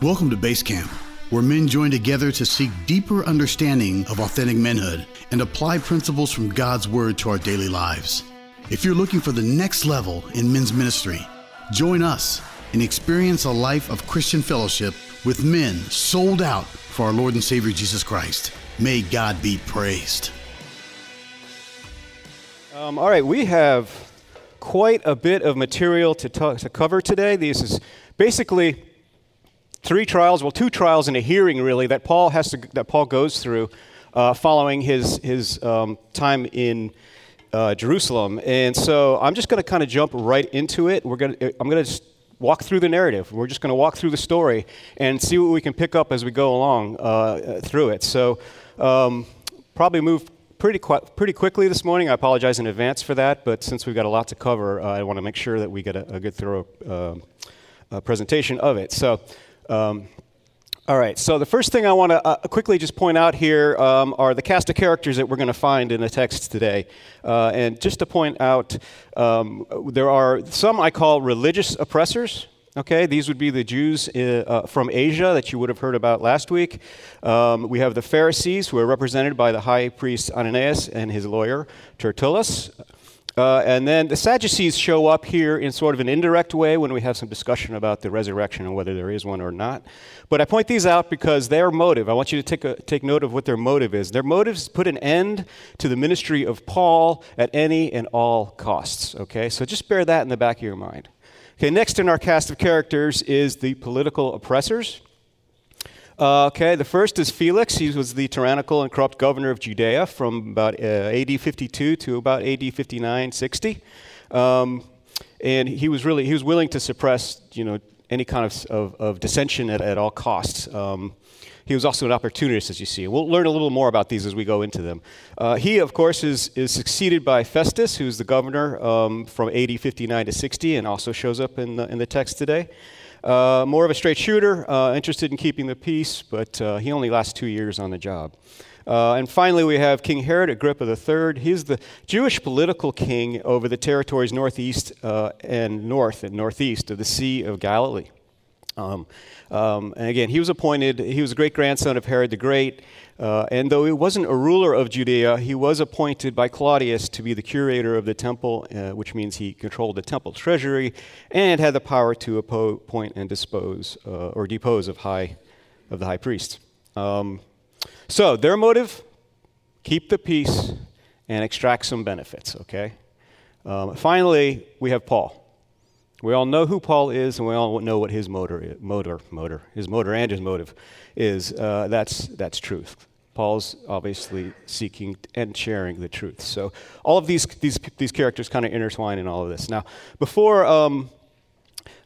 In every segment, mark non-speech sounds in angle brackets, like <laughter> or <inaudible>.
Welcome to Base Camp, where men join together to seek deeper understanding of authentic manhood and apply principles from God's Word to our daily lives. If you're looking for the next level in men's ministry, join us and experience a life of Christian fellowship with men sold out for our Lord and Savior Jesus Christ. May God be praised. Um, all right, we have quite a bit of material to, talk, to cover today. This is basically three trials, well, two trials and a hearing, really, that Paul has to, that Paul goes through uh, following his his um, time in uh, Jerusalem. And so I'm just going to kind of jump right into it. We're going to I'm going to walk through the narrative. We're just going to walk through the story and see what we can pick up as we go along uh, through it. So um, probably move pretty qu- pretty quickly this morning. I apologize in advance for that, but since we've got a lot to cover, uh, I want to make sure that we get a, a good thorough uh, presentation of it. So. Um, all right, so the first thing I want to uh, quickly just point out here um, are the cast of characters that we're going to find in the text today. Uh, and just to point out, um, there are some I call religious oppressors. Okay, these would be the Jews uh, uh from Asia that you would have heard about last week. Um, we have the Pharisees, who are represented by the high priest Ananias and his lawyer Tertullus. Uh, and then the Sadducees show up here in sort of an indirect way when we have some discussion about the resurrection and whether there is one or not. But I point these out because their motive, I want you to take, a, take note of what their motive is. Their motive is put an end to the ministry of Paul at any and all costs. Okay, so just bear that in the back of your mind. Okay, next in our cast of characters is the political oppressors. Uh, okay, the first is Felix. He was the tyrannical and corrupt governor of Judea from about uh, AD 52 to about AD 59, 60. Um, and he was really he was willing to suppress you know any kind of, of, of dissension at, at all costs. Um, he was also an opportunist, as you see. We'll learn a little more about these as we go into them. Uh, he, of course, is, is succeeded by Festus, who's the governor um, from AD 59 to 60 and also shows up in the, in the text today. Uh, more of a straight shooter, uh, interested in keeping the peace, but uh, he only lasts two years on the job. Uh, and finally, we have King Herod Agrippa III. He's the Jewish political king over the territories northeast uh, and north and northeast of the Sea of Galilee. Um, um, and again, he was appointed, he was a great grandson of Herod the Great. Uh, and though he wasn't a ruler of Judea, he was appointed by Claudius to be the curator of the temple, uh, which means he controlled the temple treasury and had the power to appoint and dispose uh, or depose of, high, of the high priest. Um, so their motive keep the peace and extract some benefits, okay? Um, finally, we have Paul. We all know who Paul is, and we all know what his motor, motor, motor, his motor and his motive is. Uh, that's that's truth. Paul's obviously seeking and sharing the truth. So all of these these these characters kind of intertwine in all of this. Now, before um,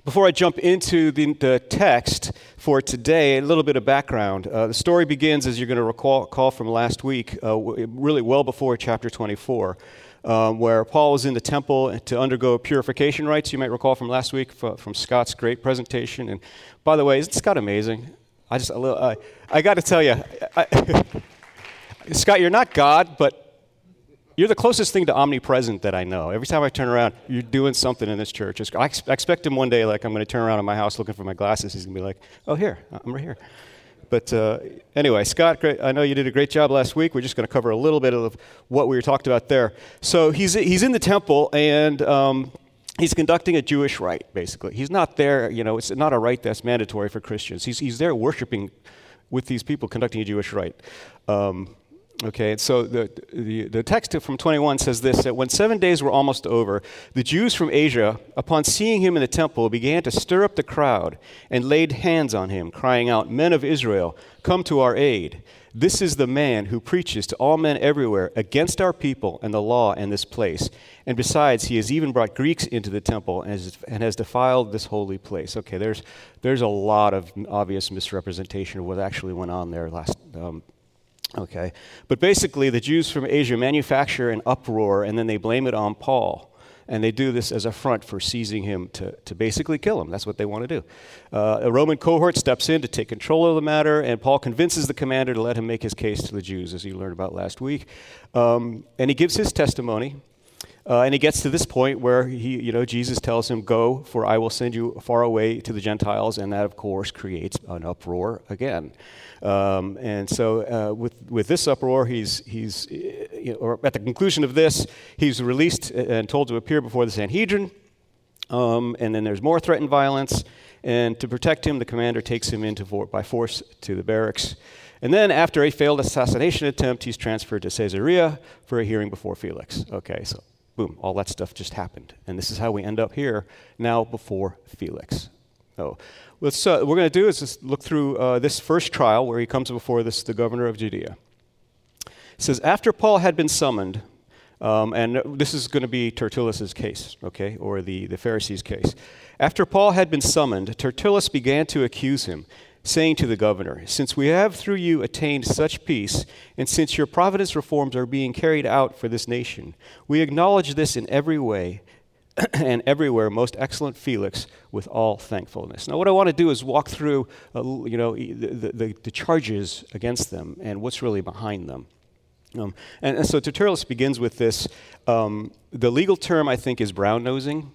before I jump into the, the, text for today, a little bit of background. Uh, the story begins, as you're going to recall, from last week, uh, really well before chapter 24 um, where Paul was in the temple to undergo purification rites. You might recall from last week from Scott's great presentation. And by the way, isn't Scott amazing? I just, a little I, I got to tell you, I, <laughs> Scott, you're not God, but you're the closest thing to omnipresent that I know. Every time I turn around, you're doing something in this church. I expect him one day, like I'm going to turn around in my house looking for my glasses. He's going to be like, "Oh, here, I'm right here." But uh, anyway, Scott, great, I know you did a great job last week. We're just going to cover a little bit of what we talked about there. So he's, he's in the temple and um, he's conducting a Jewish rite, basically. He's not there, you know, it's not a rite that's mandatory for Christians. He's, he's there worshiping with these people, conducting a Jewish rite. Um, Okay, so the, the, the, text from 21 says this that when seven days were almost over, the Jews from Asia, upon seeing him in the temple, began to stir up the crowd and laid hands on him, crying out, Men of Israel, come to our aid. This is the man who preaches to all men everywhere against our people and the law and this place. And besides, he has even brought Greeks into the temple and has, and has defiled this holy place. Okay, there's, there's a lot of obvious misrepresentation of what actually went on there last, um, Okay? But basically, the Jews from Asia manufacture an uproar and then they blame it on Paul. And they do this as a front for seizing him to, to basically kill him. That's what they want to do. Uh, a Roman cohort steps in to take control of the matter, and Paul convinces the commander to let him make his case to the Jews, as you learned about last week. Um, and he gives his testimony. Uh, and he gets to this point where he, you know, Jesus tells him, "Go, for I will send you far away to the Gentiles," and that, of course, creates an uproar again. Um, and so, uh, with with this uproar, he's he's, you know, or at the conclusion of this, he's released and told to appear before the Sanhedrin. Um, and then there's more threatened violence. And to protect him, the commander takes him into for, by force to the barracks. And then, after a failed assassination attempt, he's transferred to Caesarea for a hearing before Felix. Okay, so boom, all that stuff just happened. And this is how we end up here now before Felix. So, what's, uh, what we're going to do is just look through uh, this first trial where he comes before this, the governor of Judea. It says, After Paul had been summoned, um, and this is going to be Tertullus' case, okay, or the, the Pharisees' case. After Paul had been summoned, Tertullus began to accuse him, saying to the governor, Since we have through you attained such peace, and since your providence reforms are being carried out for this nation, we acknowledge this in every way <clears throat> and everywhere, most excellent Felix, with all thankfulness. Now, what I want to do is walk through, uh, you know, the, the, the charges against them and what's really behind them. Um, and, and, so Tertullus begins with this. Um, the legal term, I think, is brown nosing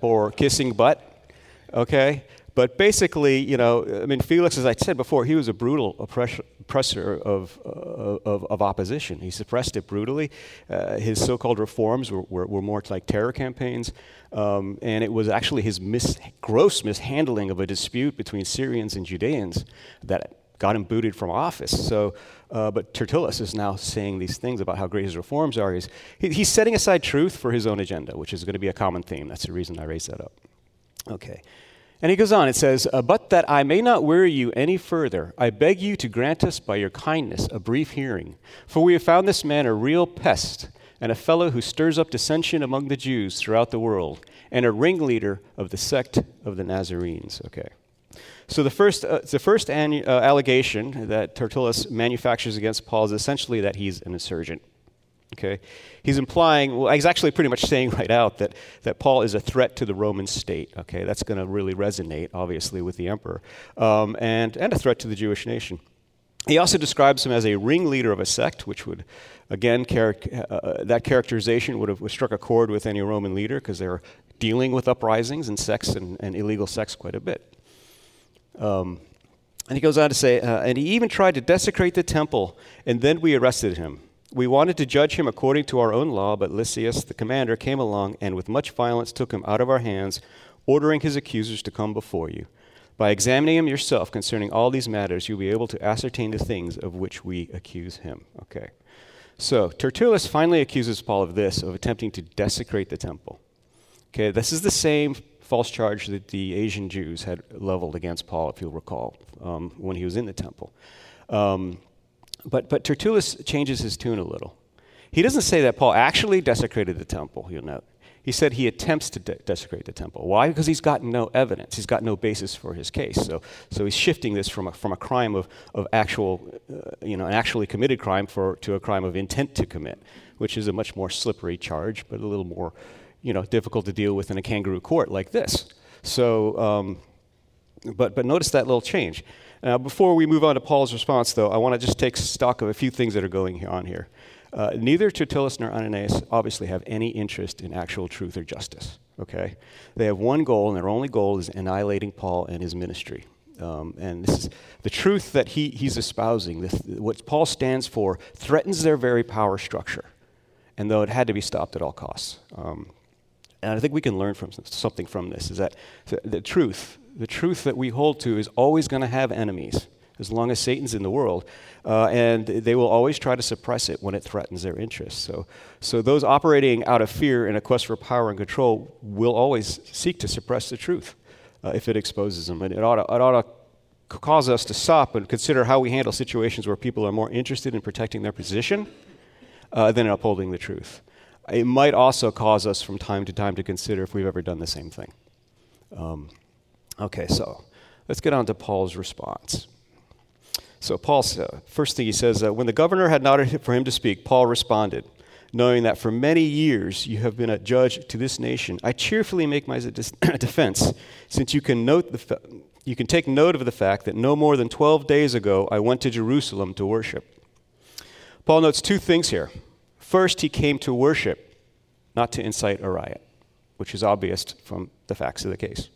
or kissing butt. Okay? But basically, you know, I mean, Felix, as I said before, he was a brutal oppressor of, uh, of, of, opposition. He suppressed it brutally. Uh, his so called reforms were, were, were, more like terror campaigns. Um, and it was actually his mis- gross mishandling of a dispute between Syrians and Judeans that got him booted from office. So, uh, but Tertullus is now saying these things about how great his reforms are. He's, he, he's setting aside truth for his own agenda, which is going to be a common theme. That's the reason I raised that up. Okay. And he goes on, it says, uh, But that I may not weary you any further, I beg you to grant us by your kindness a brief hearing. For we have found this man a real pest, and a fellow who stirs up dissension among the Jews throughout the world, and a ringleader of the sect of the Nazarenes. Okay. So the first, uh, the first an, uh, allegation that Tertullus manufactures against Paul is essentially that he's an insurgent. Okay? He's implying, well, he's actually pretty much saying right out that, that Paul is a threat to the Roman state. Okay? That's going to really resonate, obviously, with the emperor, um, and, and a threat to the Jewish nation. He also describes him as a ringleader of a sect, which would, again, char- uh, that characterization would have struck a chord with any Roman leader because they were dealing with uprisings and sects and, and illegal sects quite a bit. Um, and he goes on to say, uh, and he even tried to desecrate the temple, and then we arrested him. We wanted to judge him according to our own law, but Lysias, the commander, came along and with much violence took him out of our hands, ordering his accusers to come before you. By examining him yourself concerning all these matters, you'll be able to ascertain the things of which we accuse him. Okay. So, Tertullus finally accuses Paul of this, of attempting to desecrate the temple. Okay, this is the same false charge that the Asian Jews had leveled against Paul, if you'll recall, um, when he was in the temple. Um, but, but Tertullus changes his tune a little. He doesn't say that Paul actually desecrated the temple, you'll note. He said he attempts to de- desecrate the temple. Why? Because he's got no evidence. He's got no basis for his case. So, so he's shifting this from a, from a crime of, of actual, uh, you know, an actually committed crime for, to a crime of intent to commit, which is a much more slippery charge, but a little more you know, difficult to deal with in a kangaroo court like this. So, um, but, but notice that little change. Now, before we move on to Paul's response, though, I want to just take stock of a few things that are going on here. Uh, neither Tertullus nor Ananias obviously have any interest in actual truth or justice. Okay, they have one goal, and their only goal is annihilating Paul and his ministry. Um, and this is the truth that he, he's espousing. This, what Paul stands for threatens their very power structure, and though it had to be stopped at all costs. Um, and I think we can learn from something from this is that the truth, the truth that we hold to is always going to have enemies as long as Satan's in the world. Uh, and they will always try to suppress it when it threatens their interests. So, so those operating out of fear in a quest for power and control will always seek to suppress the truth uh, if it exposes them. And it ought, to, it ought to cause us to stop and consider how we handle situations where people are more interested in protecting their position uh, than in upholding the truth it might also cause us from time to time to consider if we've ever done the same thing. Um, okay, so let's get on to Paul's response. So, Paul, uh, first thing he says, uh, when the governor had nodded for him to speak, Paul responded, knowing that for many years you have been a judge to this nation. I cheerfully make my <clears throat> defense, since you can note the fa- you can take note of the fact that no more than 12 days ago I went to Jerusalem to worship. Paul notes two things here. First, he came to worship. not to incite a riot, which is obvious from the facts of the case.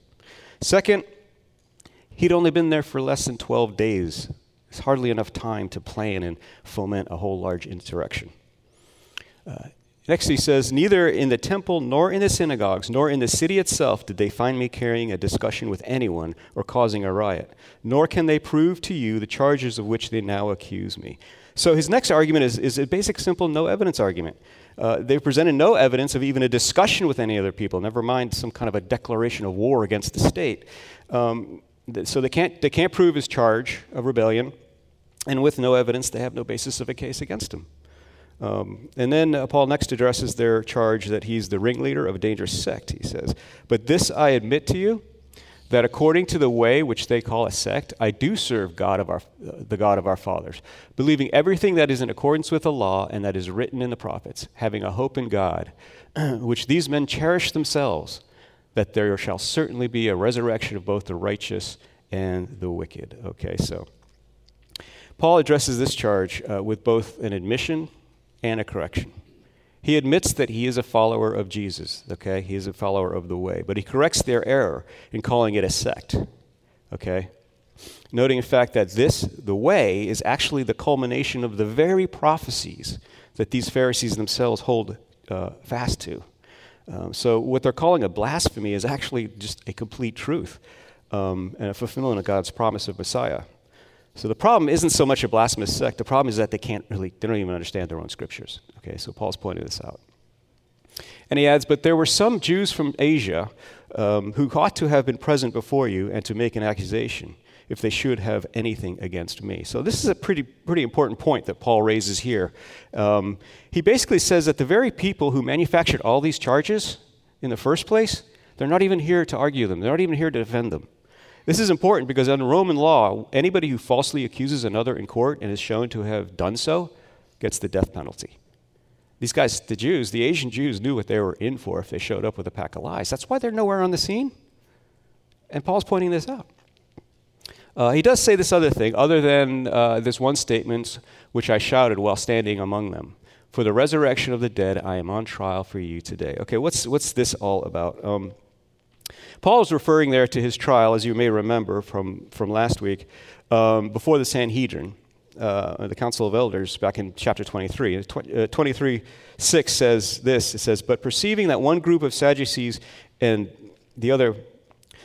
Second, he'd only been there for less than 12 days. It's hardly enough time to plan and foment a whole large insurrection. Uh, next, he says, Neither in the temple, nor in the synagogues, nor in the city itself did they find me carrying a discussion with anyone or causing a riot, nor can they prove to you the charges of which they now accuse me. So his next argument is, is a basic, simple no evidence argument. Uh, they presented no evidence of even a discussion with any other people, never mind some kind of a declaration of war against the state. Um, so they can't, they can't prove his charge of rebellion, and with no evidence, they have no basis of a case against him. Um, and then uh, Paul next addresses their charge that he's the ringleader of a dangerous sect, he says. But this I admit to you that according to the way which they call a sect, I do serve God of our, the God of our fathers, believing everything that is in accordance with the law and that is written in the prophets, having a hope in God, <clears throat> which these men cherish themselves, that there shall certainly be a resurrection of both the righteous and the wicked. Okay, so Paul addresses this charge uh, with both an admission and a correction. He admits that he is a follower of Jesus, okay? He is a follower of the way, but he corrects their error in calling it a sect, okay? Noting, in fact, that this, the way, is actually the culmination of the very prophecies that these Pharisees themselves hold uh, fast to. Um, so, what they're calling a blasphemy is actually just a complete truth um, and a fulfillment of God's promise of Messiah. So the problem isn't so much a blasphemous sect. The problem is that they can't really, they don't even understand their own scriptures. Okay, so Paul's pointing this out. And he adds, But there were some Jews from Asia um, who ought to have been present before you and to make an accusation if they should have anything against me. So this is a pretty, pretty important point that Paul raises here. Um, he basically says that the very people who manufactured all these charges in the first place, they're not even here to argue them, they're not even here to defend them. This is important because under Roman law, anybody who falsely accuses another in court and is shown to have done so gets the death penalty. These guys, the Jews, the Asian Jews, knew what they were in for if they showed up with a pack of lies. That's why they're nowhere on the scene. And Paul's pointing this out. Uh, he does say this other thing, other than uh, this one statement, which I shouted while standing among them. For the resurrection of the dead, I am on trial for you today. Okay, what's, what's this all about? Um, Paul is referring there to his trial, as you may remember from, from last week, um, before the Sanhedrin, uh, the Council of Elders, back in chapter 23. Uh, 23 6 says this it says, But perceiving that one group of Sadducees and the other,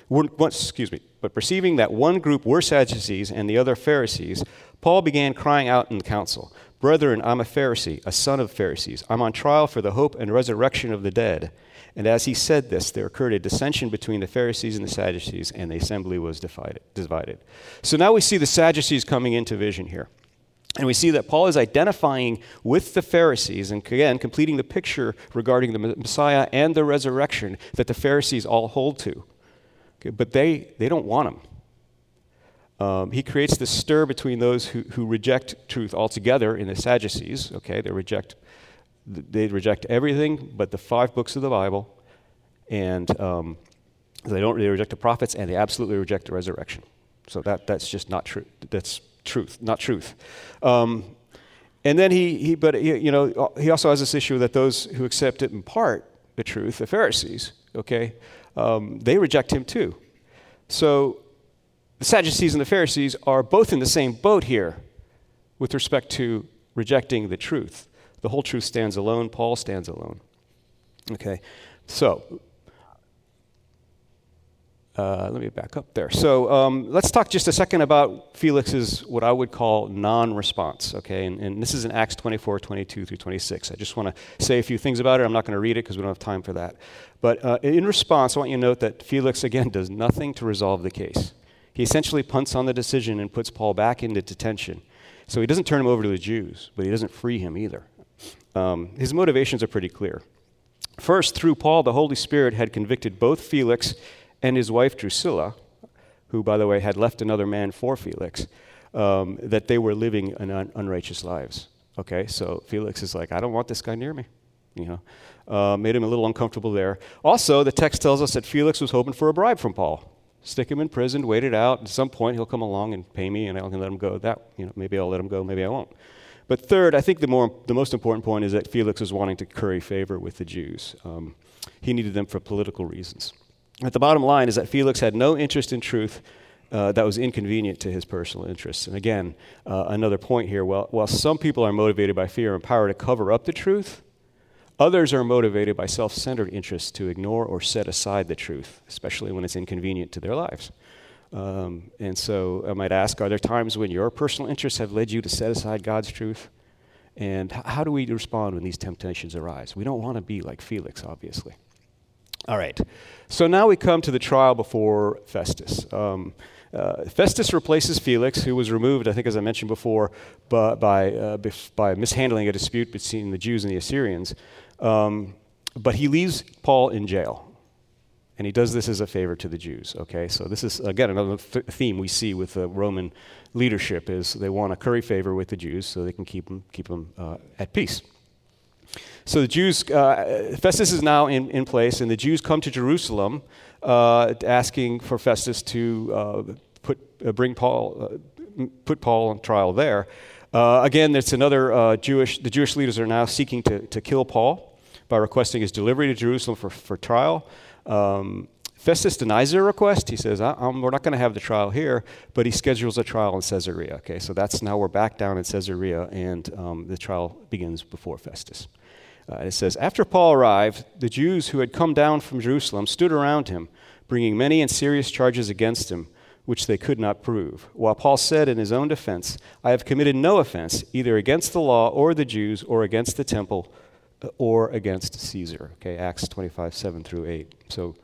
were, excuse me, but perceiving that one group were Sadducees and the other Pharisees, Paul began crying out in the council, Brethren, I'm a Pharisee, a son of Pharisees. I'm on trial for the hope and resurrection of the dead. And as he said this, there occurred a dissension between the Pharisees and the Sadducees, and the assembly was divided. So now we see the Sadducees coming into vision here. And we see that Paul is identifying with the Pharisees, and again, completing the picture regarding the Messiah and the resurrection that the Pharisees all hold to. Okay, but they, they don't want him. Um, he creates this stir between those who, who reject truth altogether in the Sadducees. Okay, they reject they reject everything but the five books of the Bible, and um, they don't. They reject the prophets, and they absolutely reject the resurrection. So that that's just not true. That's truth, not truth. Um, and then he, he but he, you know, he also has this issue that those who accept it in part, the truth, the Pharisees, okay, um, they reject him too. So the Sadducees and the Pharisees are both in the same boat here with respect to rejecting the truth. The whole truth stands alone. Paul stands alone. Okay, so uh, let me back up there. So um, let's talk just a second about Felix's what I would call non-response. Okay, and, and, this is in Acts 24, 22 through 26. I just want to say a few things about it. I'm not going to read it because we don't have time for that. But uh, in response, I want you to note that Felix again does nothing to resolve the case. He essentially punts on the decision and puts Paul back into detention. So he doesn't turn him over to the Jews, but he doesn't free him either um, his motivations are pretty clear. First, through Paul, the Holy Spirit had convicted both Felix and his wife Drusilla, who, by the way, had left another man for Felix, um, that they were living un- unrighteous lives. Okay, so Felix is like, I don't want this guy near me. You know, uh, made him a little uncomfortable there. Also, the text tells us that Felix was hoping for a bribe from Paul. Stick him in prison, wait it out. At some point, he'll come along and pay me, and I can let him go. That, you know, maybe I'll let him go, maybe I won't. But third, I think the, more, the most important point is that Felix was wanting to curry favor with the Jews. Um, he needed them for political reasons. But the bottom line is that Felix had no interest in truth uh, that was inconvenient to his personal interests. And again, uh, another point here while, while some people are motivated by fear and power to cover up the truth, others are motivated by self centered interests to ignore or set aside the truth, especially when it's inconvenient to their lives. Um, and so I might ask are there times when your personal interests have led you to set aside God's truth? And how do we respond when these temptations arise? We don't want to be like Felix, obviously. All right. So now we come to the trial before Festus. Um, uh, Festus replaces Felix, who was removed, I think, as I mentioned before, by, by, uh, by mishandling a dispute between the Jews and the Assyrians. Um, but he leaves Paul in jail. And he does this as a favor to the Jews. Okay, so this is again another th- theme we see with the Roman leadership is they want to curry favor with the Jews so they can keep them keep them uh, at peace. So the Jews, uh, Festus is now in, in place, and the Jews come to Jerusalem uh, asking for Festus to uh, put uh, bring Paul uh, put Paul on trial there. again, it's another Jewish. The Jewish leaders are now seeking to, to kill Paul by requesting his delivery to Jerusalem for, for trial. Um, Festus denies their request. He says, We're not going to have the trial here, but he schedules a trial in Caesarea. Okay, so that's now we're back down in Caesarea, and um, the trial begins before Festus. Uh, it says, After Paul arrived, the Jews who had come down from Jerusalem stood around him, bringing many and serious charges against him, which they could not prove. While Paul said in his own defense, I have committed no offense, either against the law or the Jews or against the temple or against Caesar. Okay, Acts 25, 7 through 8. So,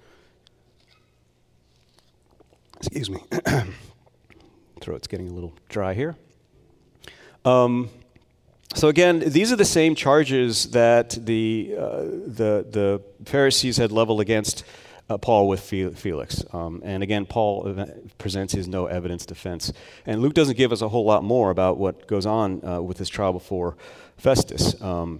excuse me, <coughs> throat's getting a little dry here. Um, so again, these are the same charges that the, uh, the, the Pharisees had leveled against uh, Paul with Felix. Um, and again, Paul presents his no evidence defense. And Luke doesn't give us a whole lot more about what goes on uh, with this trial before Festus. Um,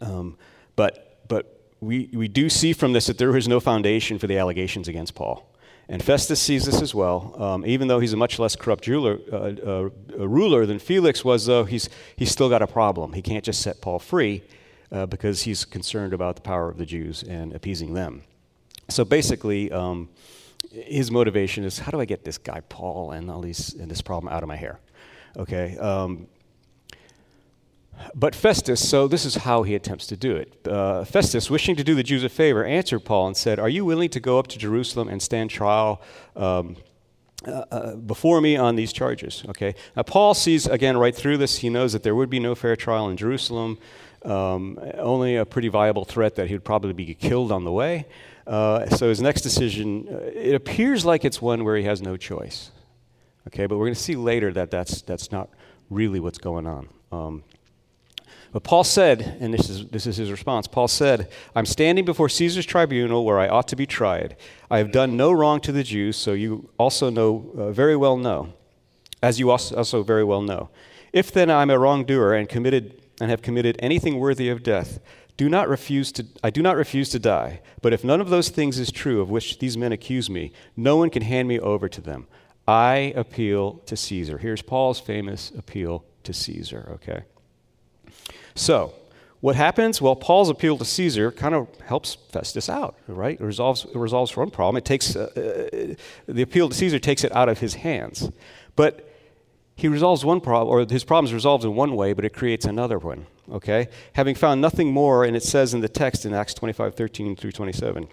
um, but but we, we do see from this that there is no foundation for the allegations against Paul. And Festus sees this as well. Um, even though he's a much less corrupt ruler, uh, uh, ruler than Felix was, though, he's, he's still got a problem. He can't just set Paul free uh, because he's concerned about the power of the Jews and appeasing them. So basically, um, his motivation is how do I get this guy Paul and all these and this problem out of my hair? Okay, um, but Festus, so this is how he attempts to do it. Uh, Festus, wishing to do the Jews a favor, answered Paul and said, Are you willing to go up to Jerusalem and stand trial um, uh, uh, before me on these charges? Okay. Now, Paul sees, again, right through this, he knows that there would be no fair trial in Jerusalem, um, only a pretty viable threat that he would probably be killed on the way. Uh, so his next decision, uh, it appears like it's one where he has no choice. Okay, but we're going to see later that that's, that's not really what's going on. Um, but Paul said, and this is, this is his response Paul said, I'm standing before Caesar's tribunal where I ought to be tried. I have done no wrong to the Jews, so you also know, uh, very well know, as you also, also very well know. If then I'm a wrongdoer and committed and have committed anything worthy of death, do not refuse to, I do not refuse to die. But if none of those things is true of which these men accuse me, no one can hand me over to them. I appeal to Caesar. Here's Paul's famous appeal to Caesar, okay? So, what happens? Well, Paul's appeal to Caesar kind of helps Festus out, right? It resolves, it resolves one problem. It takes, uh, uh, the appeal to Caesar takes it out of his hands. But he resolves one problem, or his problem is resolved in one way, but it creates another one, okay? Having found nothing more, and it says in the text in Acts 25, 13 through 27,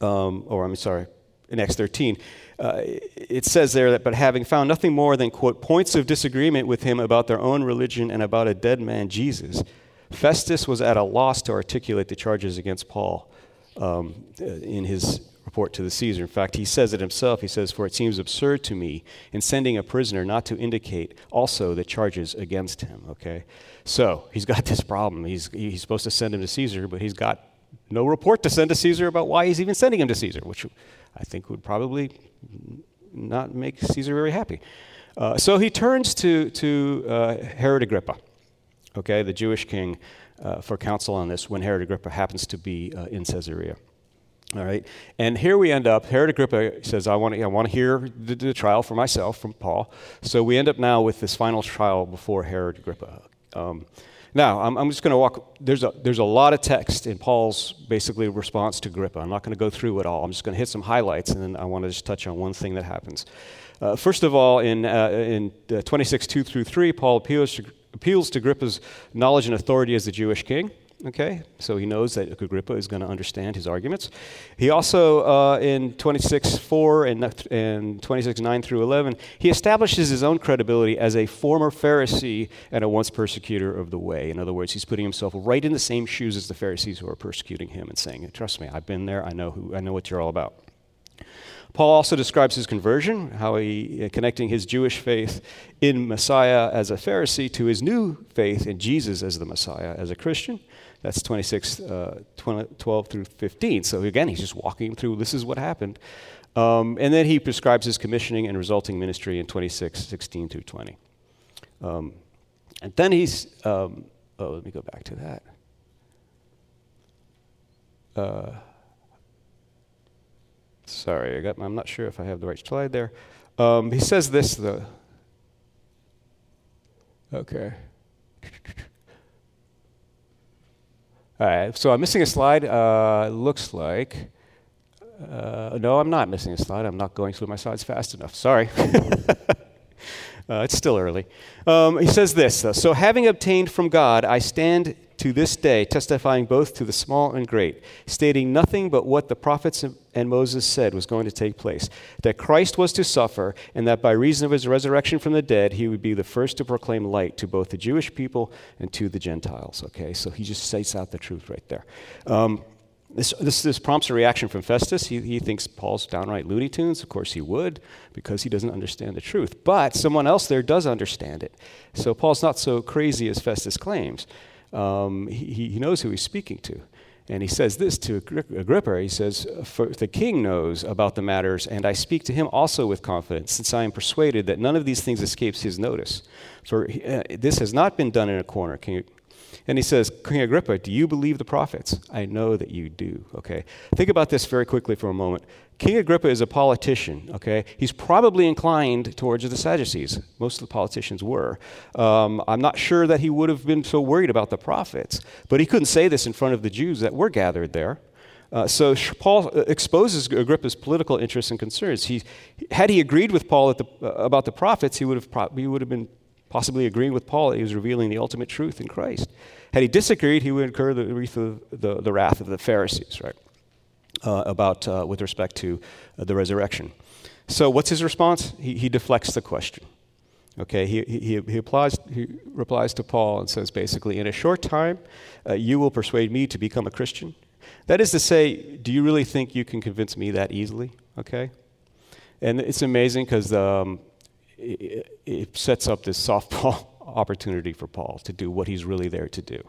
um, or I'm sorry, in Acts 13, uh, it says there that, but having found nothing more than, quote, points of disagreement with him about their own religion and about a dead man, Jesus, Festus was at a loss to articulate the charges against Paul um, uh, in his report to the Caesar. In fact, he says it himself. He says, For it seems absurd to me in sending a prisoner not to indicate also the charges against him. Okay? So he's got this problem. He's, he's supposed to send him to Caesar, but he's got no report to send to Caesar about why he's even sending him to Caesar, which I think would probably not make Caesar very happy. Uh, so he turns to, to uh, Herod Agrippa, okay, the Jewish king, uh, for counsel on this when Herod Agrippa happens to be uh, in Caesarea. All right, and here we end up. Herod Agrippa says, "I want to, I want to hear the, the, trial for myself from Paul." So we end up now with this final trial before Herod Agrippa. Um, now, I'm, I'm just going to walk. There's a, there's a lot of text in Paul's basically response to Agrippa. I'm not going to go through it all. I'm just going to hit some highlights, and then I want to just touch on one thing that happens. Uh, first of all, in, uh, in uh, 26, 2 through 3, Paul appeals to, appeals to Agrippa's knowledge and authority as the Jewish king. Okay, so he knows that Agrippa is going to understand his arguments. He also, uh, in 26 4 and, and 26 9 through 11, he establishes his own credibility as a former Pharisee and a once persecutor of the way. In other words, he's putting himself right in the same shoes as the Pharisees who are persecuting him and saying, Trust me, I've been there, I know, who, I know what you're all about. Paul also describes his conversion, how he, uh, connecting his Jewish faith in Messiah as a Pharisee to his new faith in Jesus as the Messiah as a Christian. That's 26, uh, 20, 12 through 15. So again, he's just walking through this is what happened. Um, and then he prescribes his commissioning and resulting ministry in 26, 16 through 20. Um, and then he's, um, oh, let me go back to that. Uh, sorry, I got, I'm not sure if I have the right slide there. Um, he says this, though. Okay. All right, so I'm missing a slide. Uh, looks like. Uh, no, I'm not missing a slide. I'm not going through my slides fast enough. Sorry. <laughs> uh, it's still early. Um, he says this So, having obtained from God, I stand to this day, testifying both to the small and great, stating nothing but what the prophets and Moses said was going to take place that Christ was to suffer, and that by reason of his resurrection from the dead, he would be the first to proclaim light to both the Jewish people and to the Gentiles. Okay, so he just states out the truth right there. Um, this, this, this, prompts a reaction from Festus. He, he thinks Paul's downright Looney Tunes. Of course, he would, because he doesn't understand the truth. But someone else there does understand it. So Paul's not so crazy as Festus claims um, he, he knows who he's speaking to. And he says this to Agrippa. He says, For the king knows about the matters, and I speak to him also with confidence, since I am persuaded that none of these things escapes his notice. For uh, this has not been done in a corner. And he says, King Agrippa, do you believe the prophets? I know that you do. Okay. Think about this very quickly for a moment. King Agrippa is a politician, okay? He's probably inclined towards the Sadducees. Most of the politicians were. Um, I'm not sure that he would have been so worried about the prophets, but he couldn't say this in front of the Jews that were gathered there. Uh, so Paul uh, exposes Agrippa's political interests and concerns. He, had he agreed with Paul the, uh, about the prophets, he would have, pro- he would have been possibly agreeing with Paul that he was revealing the ultimate truth in Christ. Had he disagreed, he would incur the, the, the wrath of the Pharisees, right? Uh, about uh, with respect to uh, the resurrection. So, what's his response? He, he deflects the question. Okay, he, he, he, applies, he replies to Paul and says basically, In a short time, uh, you will persuade me to become a Christian. That is to say, do you really think you can convince me that easily? Okay? And it's amazing because um, it, sets up this softball <laughs> opportunity for Paul to do what he's really there to do.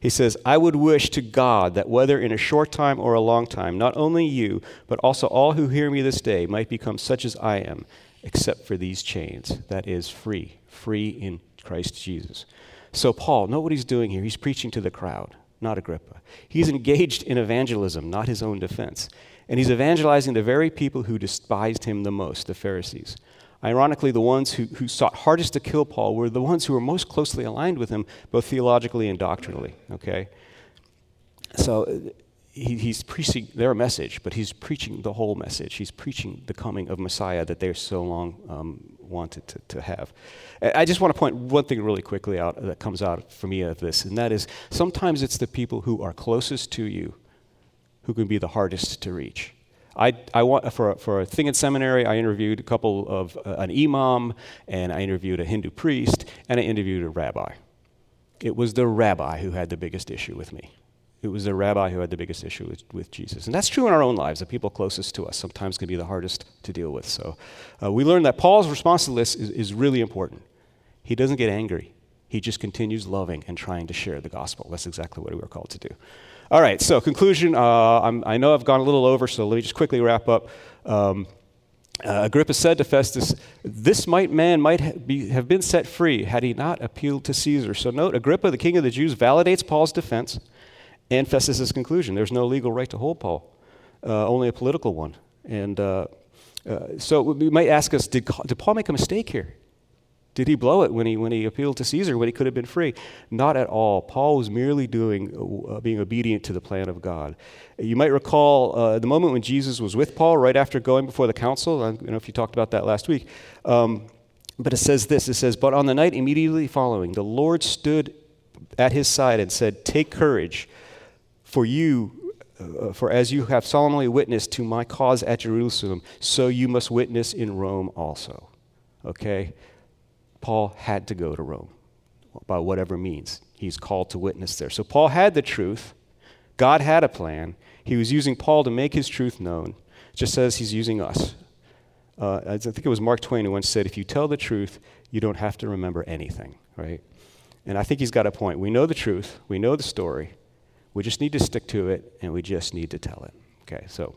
He says, I would wish to God that whether in a short time or a long time, not only you, but also all who hear me this day might become such as I am, except for these chains. That is free, free in Christ Jesus. So, Paul, know what he's doing here. He's preaching to the crowd, not Agrippa. He's engaged in evangelism, not his own defense. And he's evangelizing the very people who despised him the most, the Pharisees. Ironically, the ones who, who sought hardest to kill Paul were the ones who were most closely aligned with him, both theologically and doctrinally. Okay? So uh, he, he's preaching their message, but he's preaching the whole message. He's preaching the coming of Messiah that they so long um, wanted to, to have. I just want to point one thing really quickly out that comes out for me of this, and that is sometimes it's the people who are closest to you who can be the hardest to reach. I, I want, for, for a thing in seminary, I interviewed a couple of uh, an imam, and I interviewed a Hindu priest, and I interviewed a rabbi. It was the rabbi who had the biggest issue with me. It was the rabbi who had the biggest issue with, with Jesus. And that's true in our own lives. The people closest to us sometimes can be the hardest to deal with. So uh, we learned that Paul's response to this is, is really important. He doesn't get angry, he just continues loving and trying to share the gospel. That's exactly what we were called to do. All right, so conclusion. Uh, i know I've gone a little over, so let me just quickly wrap up. Um, uh, Agrippa said to Festus, This might man might ha- be, have been set free had he not appealed to Caesar. So note, Agrippa, the king of the Jews, validates Paul's defense and Festus's conclusion. There's no legal right to hold Paul, uh, only a political one. And uh, uh, so we might ask us, did, did Paul make a mistake here? Did he blow it when he, when he appealed to Caesar when he could have been free? Not at all. Paul was merely doing, uh, being obedient to the plan of God. You might recall uh, the moment when Jesus was with Paul right after going before the council. I don't know if you talked about that last week. Um, but it says this it says, But on the night immediately following, the Lord stood at his side and said, Take courage, for you, uh, for as you have solemnly witnessed to my cause at Jerusalem, so you must witness in Rome also. Okay? Paul had to go to Rome by whatever means. He's called to witness there. So Paul had the truth. God had a plan. He was using Paul to make his truth known, just as he's using us. Uh, I think it was Mark Twain who once said, If you tell the truth, you don't have to remember anything, right? And I think he's got a point. We know the truth, we know the story, we just need to stick to it, and we just need to tell it. Okay, so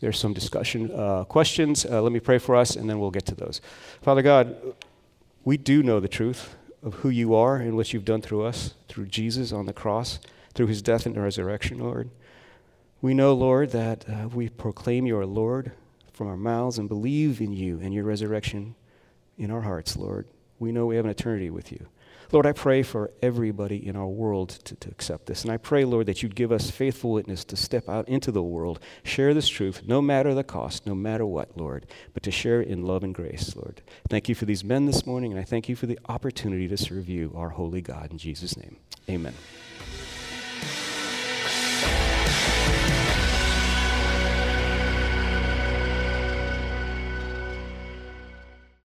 there's some discussion uh, questions. Uh, let me pray for us, and then we'll get to those. Father God, we do know the truth of who you are and what you've done through us, through Jesus on the cross, through his death and resurrection, Lord. We know, Lord, that uh, we proclaim you are Lord from our mouths and believe in you and your resurrection in our hearts, Lord. We know we have an eternity with you. Lord, I pray for everybody in our world to, to accept this. And I pray, Lord, that you'd give us faithful witness to step out into the world, share this truth, no matter the cost, no matter what, Lord, but to share it in love and grace, Lord. Thank you for these men this morning, and I thank you for the opportunity to serve you, our holy God. In Jesus' name, amen.